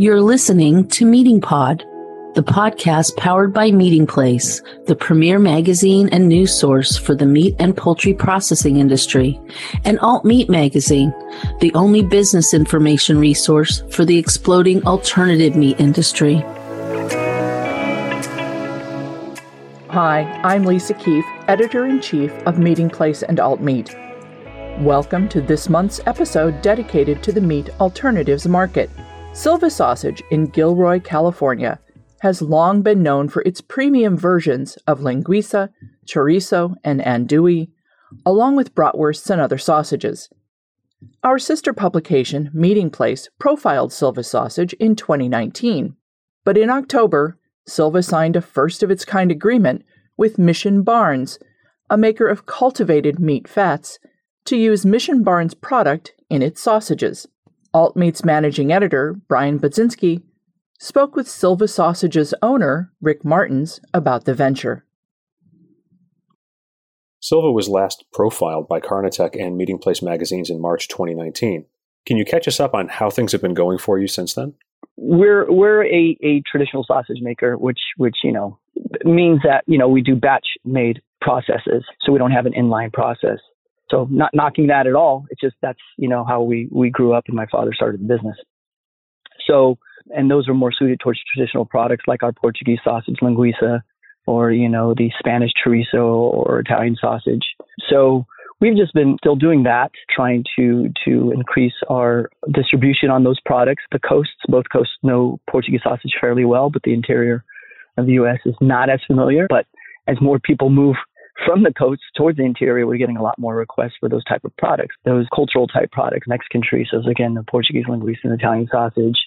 You're listening to Meating Pod, the podcast powered by Meatingplace, the premier magazine and news source for the meat and poultry processing industry, and Alt Meat Magazine, the only business information resource for the exploding alternative meat industry. Hi, I'm Lisa Keefe, editor in chief of Meatingplace and Alt Meat. Welcome to this month's episode dedicated to the meat alternatives market. Silva Sausage in Gilroy, California, has long been known for its premium versions of linguiça, chorizo, and andouille, along with bratwursts and other sausages. Our sister publication, Meatingplace, profiled Silva Sausage in 2019, but in October, Silva signed a first of its kind agreement with Mission Barns, a maker of cultivated meat fats, to use Mission Barns' product in its sausages. Altmeat's managing editor, Brian Budzinski, spoke with Silva Sausage's owner, Rick Martins, about the venture. Silva was last profiled by Carnetec and Meatingplace magazines in March 2019. Can you catch us up on how things have been going for you since then? We're we're a, a traditional sausage maker, which which you know means that you know we do batch made processes, so we don't have an inline process. So not knocking that at all. It's just that's you know how we we grew up and my father started the business. So and those are more suited towards traditional products like our Portuguese sausage linguiça or you know the Spanish chorizo or Italian sausage. So we've just been still doing that, trying to to increase our distribution on those products. The coasts, both coasts know Portuguese sausage fairly well, but the interior of the U.S. is not as familiar. But as more people move from the coast towards the interior, we're getting a lot more requests for those type of products, those cultural type products, Mexican chorizos, again, the Portuguese linguiça and Italian sausage.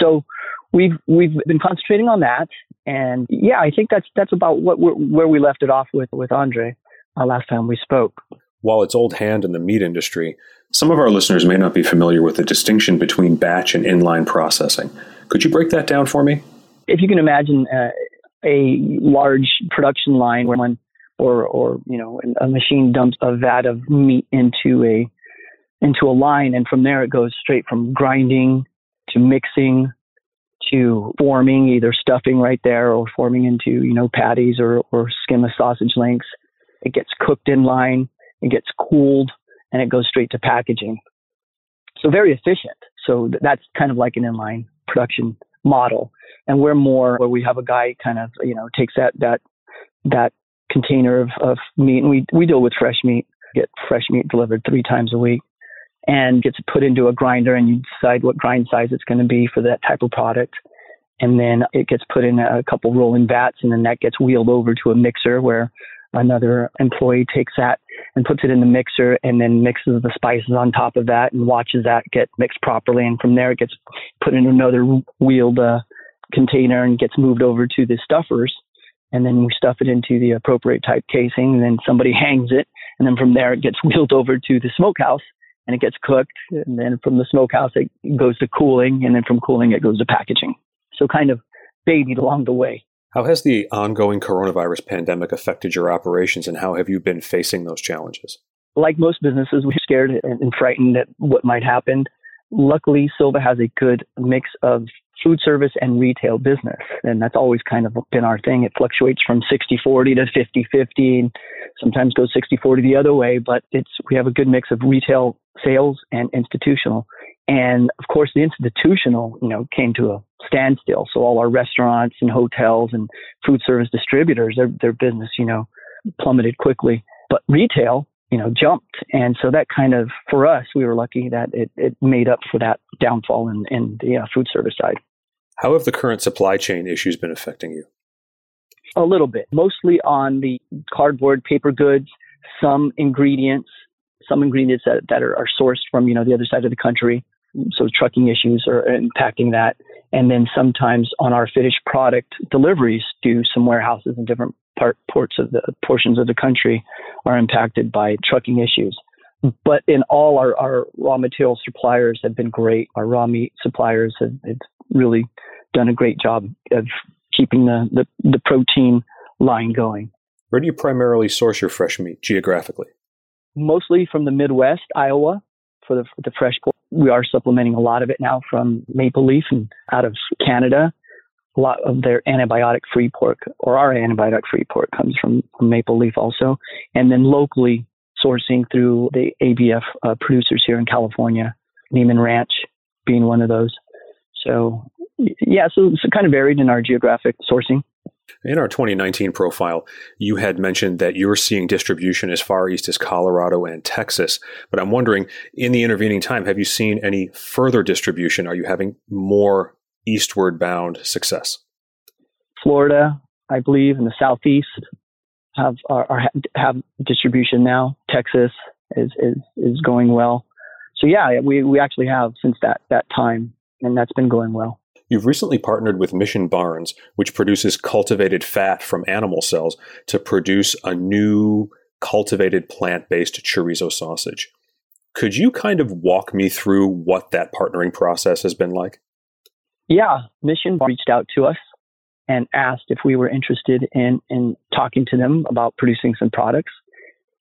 So we've we've been concentrating on that, and yeah, I think that's that's about what where we left it off with with Andre uh, last time we spoke. While it's old hand in the meat industry, some of our listeners may not be familiar with the distinction between batch and inline processing. Could you break that down for me? If you can imagine uh, a large production line where one or or you know a machine dumps a vat of meat into a into a line and from there it goes straight from grinding to mixing to forming either stuffing right there or forming into you know patties or or skim of sausage links it gets cooked in line it gets cooled and it goes straight to packaging. So very efficient. So that's kind of like an inline production model. And we're more where we have a guy kind of you know takes that that that container of, of meat, and we we deal with fresh meat. Get fresh meat delivered three times a week, and gets put into a grinder, and you decide what grind size it's going to be for that type of product. And then it gets put in a couple rolling vats, and then that gets wheeled over to a mixer where another employee takes that and puts it in the mixer and then mixes the spices on top of that and watches that get mixed properly. And from there, it gets put in another wheeled uh, container and gets moved over to the stuffers and then we stuff it into the appropriate type casing, and then somebody hangs it, and then from there it gets wheeled over to the smokehouse and it gets cooked, and then from the smokehouse it goes to cooling, and then from cooling it goes to packaging. So kind of babied along the way. How has the ongoing coronavirus pandemic affected your operations, and how have you been facing those challenges? Like most businesses, we're scared and frightened at what might happen. Luckily, Silva has a good mix of food service and retail business. And that's always kind of been our thing. It fluctuates from 60 40 to 50 50 and sometimes goes 60 40 the other way, but it's, we have a good mix of retail sales and institutional. And of course, the institutional, you know, came to a standstill. So all our restaurants and hotels and food service distributors, their, their business, you know, plummeted quickly. But retail, you know, jumped. And so that kind of, for us, we were lucky that it, it made up for that downfall in, in the uh, food service side. How have the current supply chain issues been affecting you? A little bit, mostly on the cardboard, paper goods, some ingredients, some ingredients that, that are, are sourced from, you know, the other side of the country. So trucking issues are impacting that. And then sometimes on our finished product deliveries to some warehouses in different part, ports of the portions of the country are impacted by trucking issues. But in all, our, our raw material suppliers have been great. Our raw meat suppliers have, have really done a great job of keeping the, the, the protein line going. Where do you primarily source your fresh meat geographically? Mostly from the Midwest, Iowa, for the, the fresh pork. we are supplementing a lot of it now from Maple Leaf and out of Canada. A lot of their antibiotic free pork or our antibiotic free pork comes from, from Maple Leaf also. And then locally sourcing through the ABF uh, producers here in California, Niman Ranch being one of those. So yeah, so it's kind of varied in our geographic sourcing. In our 2019 profile, you had mentioned that you're seeing distribution as far east as Colorado and Texas. But I'm wondering, in the intervening time, have you seen any further distribution? Are you having more eastward bound success? Florida, I believe, in the southeast have are, are, have distribution now. Texas is, is is going well. So yeah, we we actually have since that that time, and that's been going well. You've recently partnered with Mission Barns, which produces cultivated fat from animal cells, to produce a new cultivated plant based chorizo sausage. Could you kind of walk me through what that partnering process has been like? Yeah, Mission reached out to us and asked if we were interested in, in talking to them about producing some products.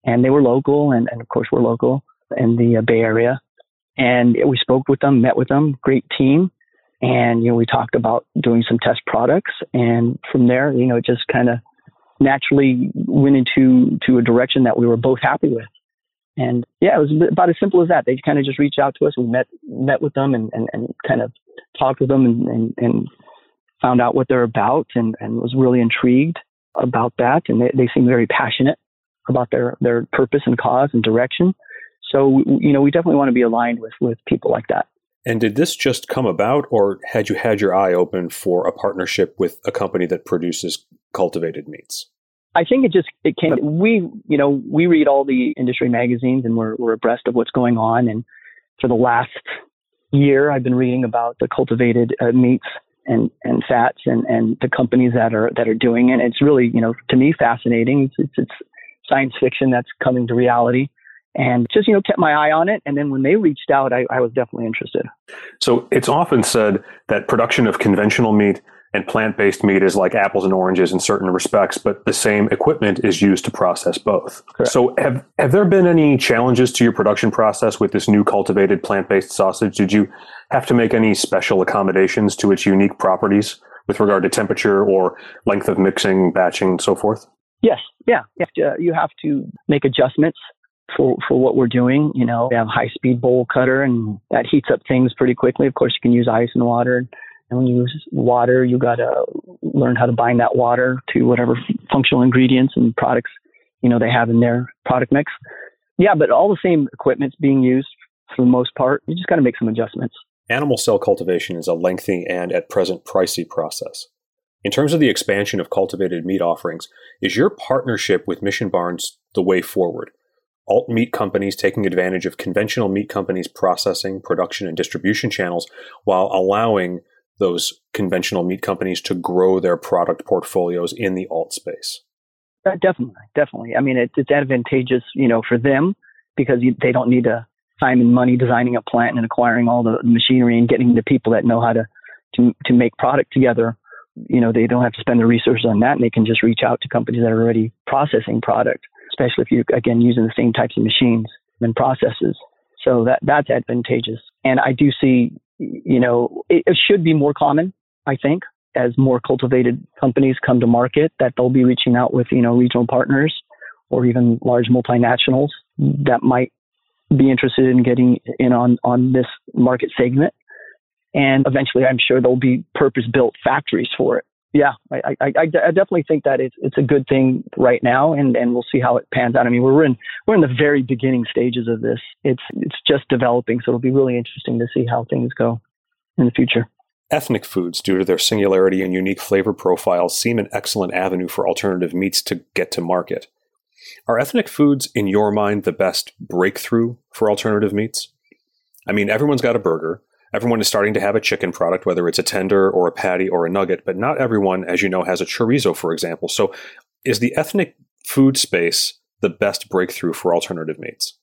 And they were local, and, and of course, we're local in the uh, Bay Area. And we spoke with them, met with them, great team. And you know we talked about doing some test products. And from there you know it just kind of naturally went into to a direction that we were both happy with. And yeah it was about as simple as that. They kind of just reached out to us we met met with them and and, and kind of talked with them and, and, and found out what they're about and, and was really intrigued about that. And they, they seem very passionate about their their purpose and cause and direction so you know we definitely want to be aligned with with people like that and did this just come about, or had you had your eye open for a partnership with a company that produces cultivated meats? I think it just it came. We you know we read all the industry magazines and we're we're abreast of what's going on. And for the last year, I've been reading about the cultivated uh, meats and and fats and and the companies that are that are doing it. It's really you know to me fascinating. It's it's, it's science fiction that's coming to reality and just you know kept my eye on it. And then when they reached out I, I, was definitely interested. So it's often said that production of conventional meat and plant-based meat is like apples and oranges in certain respects but the same equipment is used to process both. Correct. so have have there been any challenges to your production process with this new cultivated plant-based sausage? Did you have to make any special accommodations to its unique properties with regard to temperature or length of mixing batching and so forth? Yes, yeah, you have to, you have to make adjustments for, for what we're doing. You know, we have high speed bowl cutter and that heats up things pretty quickly. Of course, you can use ice and water. And when you use water, you got to learn how to bind that water to whatever functional ingredients and products, you know, they have in their product mix. Yeah, but all the same equipment's being used for the most part. You just got to make some adjustments. Animal cell cultivation is a lengthy and at present pricey process. In terms of the expansion of cultivated meat offerings, is your partnership with Mission Barns the way forward? Alt meat companies taking advantage of conventional meat companies' processing, production, and distribution channels while allowing those conventional meat companies to grow their product portfolios in the alt space. Uh, definitely, definitely. I mean, it, it's advantageous, you know, for them because you, they don't need to time and money designing a plant and acquiring all the machinery and getting the people that know how to to to make product together. You know, they don't have to spend the resources on that, and they can just reach out to companies that are already processing product especially if you're again using the same types of machines and processes. So that that's advantageous. And I do see, you know, it, it should be more common. I think as more cultivated companies come to market, that they'll be reaching out with you know regional partners or even large multinationals that might be interested in getting in on on this market segment. And eventually, I'm sure there'll be purpose built factories for it yeah, I, I, I, definitely think that it's it's a good thing right now, and, and we'll see how it pans out. I mean, we're in we're in the very beginning stages of this. It's it's just developing, so it'll be really interesting to see how things go in the future. Ethnic foods, due to their singularity and unique flavor profiles, seem an excellent avenue for alternative meats to get to market. Are ethnic foods, in your mind, the best breakthrough for alternative meats? I mean, everyone's got a burger Everyone is starting to have a chicken product, whether it's a tender or a patty or a nugget, but not everyone, as you know, has a chorizo, for example. So is the ethnic food space the best breakthrough for alternative meats?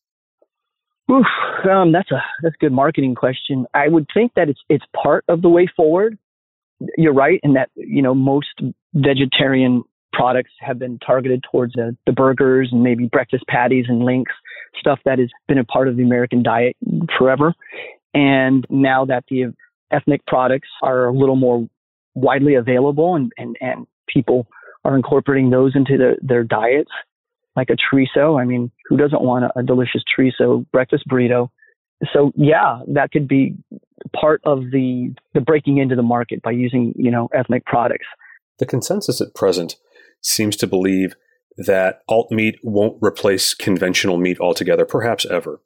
Oof, um, that's a that's a good marketing question. I would think that it's it's part of the way forward. You're right in that you know most vegetarian products have been targeted towards the, the burgers and maybe breakfast patties and links, stuff that has been a part of the American diet forever. And now that the ethnic products are a little more widely available and, and, and people are incorporating those into their, their diets, like a chorizo. I mean, who doesn't want a, a delicious chorizo breakfast burrito? So yeah, that could be part of the the breaking into the market by using you know ethnic products. The consensus at present seems to believe that alt meat won't replace conventional meat altogether, perhaps ever.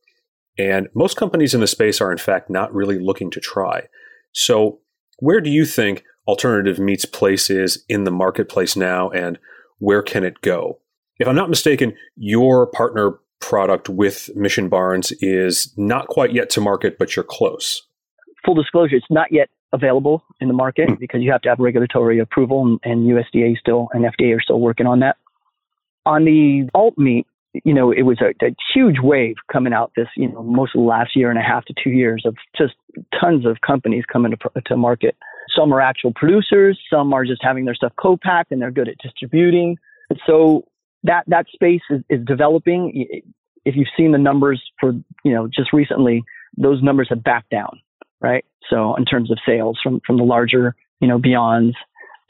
And most companies in the space are, in fact, not really looking to try. So, where do you think alternative meat's place is in the marketplace now, and where can it go? If I'm not mistaken, your partner product with Mission Barns is not quite yet to market, but you're close. Full disclosure, it's not yet available in the market mm. because you have to have regulatory approval, and, and USDA still and FDA are still working on that. On the alt meat, you know, it was a, a, huge wave coming out this, you know, most of the last year and a half to two years of just tons of companies coming to, to market. Some are actual producers, some are just having their stuff co-packed and they're good at distributing. So that that space is, is developing. If you've seen the numbers for, you know, just recently, those numbers have backed down, right? So in terms of sales from from the larger, you know, Beyonds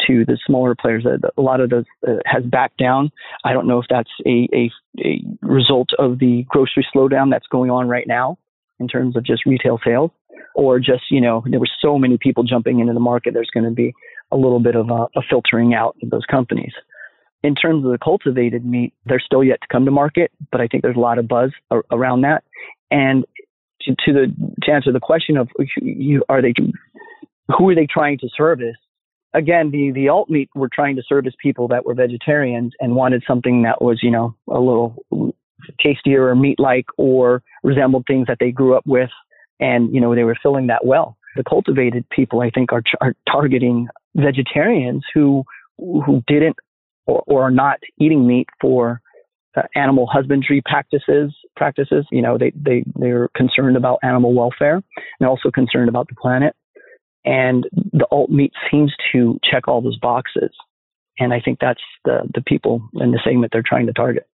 to the smaller players. A, lot of those uh, has backed down. I don't know if that's a, a, a result of the grocery slowdown that's going on right now in terms of just retail sales, or just you know there were so many people jumping into the market. There's going to be a little bit of a, a filtering out of those companies. In terms of the cultivated meat, they're still yet to come to market, but I think there's a lot of buzz ar- around that. And to, to the to answer the question of you, are they who are they trying to service? Again, the, the alt meat were trying to service people that were vegetarians and wanted something that was, you know, a little tastier or meat like or resembled things that they grew up with. And, you know, they were filling that well. The cultivated people, I think, are, are targeting vegetarians who, who didn't or, or are not eating meat for uh, animal husbandry practices practices you know they they they're concerned about animal welfare and also concerned about the planet and the alt meat seems to check all those boxes. And I think that's the, the people and the segment they're trying to target.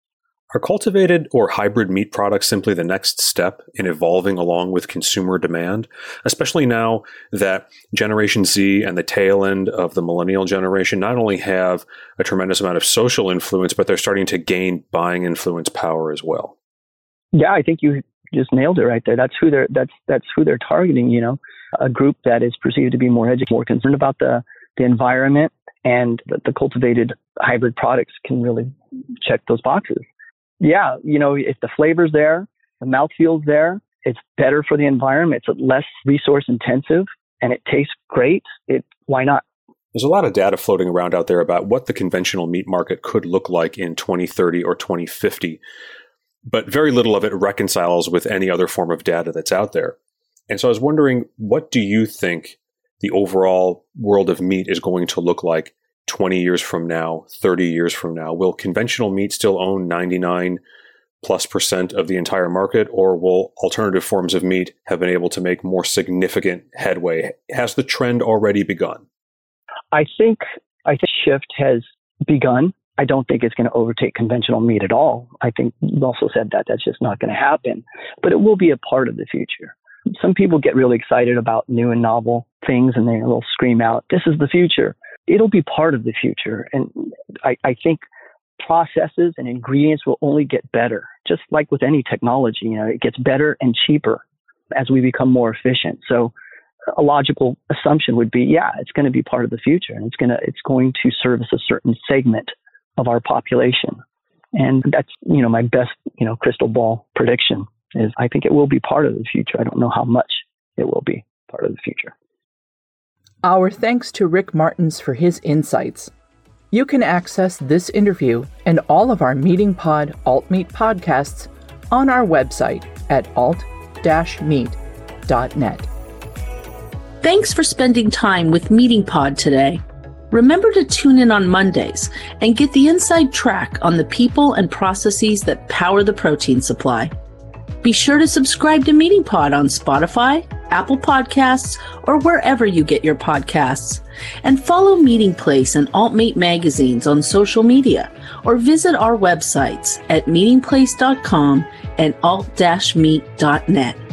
Are cultivated or hybrid meat products simply the next step in evolving along with consumer demand, especially now that Generation Z and the tail end of the millennial generation not only have a tremendous amount of social influence, but they're starting to gain buying influence power as well? Yeah, I think you just nailed it right there. That's who they're that's that's who they're targeting. You know, a group that is perceived to be more educated, more concerned about the the environment, and the, the cultivated hybrid products can really check those boxes. Yeah, you know, if the flavor's there, the mouthfeel's there, it's better for the environment. It's less resource intensive, and it tastes great. It why not? There's a lot of data floating around out there about what the conventional meat market could look like in 2030 or 2050 but very little of it reconciles with any other form of data that's out there. And so I was wondering, what do you think the overall world of meat is going to look like 20 years from now, 30 years from now? Will conventional meat still own 99 plus percent of the entire market, or will alternative forms of meat have been able to make more significant headway? Has the trend already begun? I think I think shift has begun. I don't think it's going to overtake conventional meat at all. I think also said that that's just not going to happen, but it will be a part of the future. Some people get really excited about new and novel things and they will scream out, this is the future. It'll be part of the future. And I, I think processes and ingredients will only get better, just like with any technology. You know, it gets better and cheaper as we become more efficient. So a logical assumption would be, yeah, it's going to be part of the future and it's going to, it's going to service a certain segment of our population. And that's, you know, my best, you know, crystal ball prediction is I think it will be part of the future. I don't know how much it will be part of the future. Our thanks to Rick Martins for his insights. You can access this interview and all of our Meating Pod Alt Meat podcasts on our website at alt-meat.net. Thanks for spending time with Meating Pod today. Remember to tune in on Mondays and get the inside track on the people and processes that power the protein supply. Be sure to subscribe to Meating Pod on Spotify, Apple Podcasts, or wherever you get your podcasts. And follow Meatingplace and AltMeat magazines on social media or visit our websites at meatingplace.com and alt-meat.net.